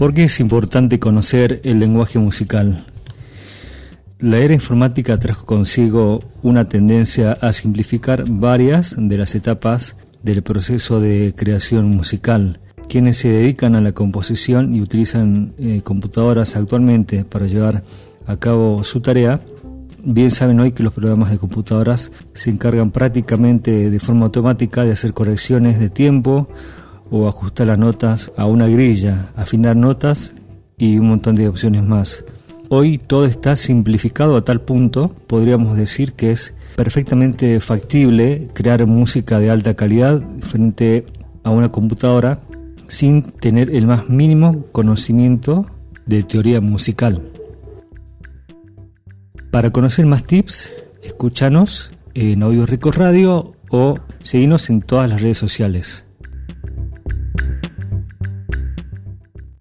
¿Por qué es importante conocer el lenguaje musical? La era informática trajo consigo una tendencia a simplificar varias de las etapas del proceso de creación musical. Quienes se dedican a la composición y utilizan eh, computadoras actualmente para llevar a cabo su tarea, bien saben hoy que los programas de computadoras se encargan prácticamente de forma automática de hacer correcciones de tiempo o ajustar las notas a una grilla, afinar notas y un montón de opciones más. Hoy todo está simplificado a tal punto, podríamos decir que es perfectamente factible crear música de alta calidad frente a una computadora sin tener el más mínimo conocimiento de teoría musical. Para conocer más tips, escúchanos en Audio Rico Radio o seguinos en todas las redes sociales.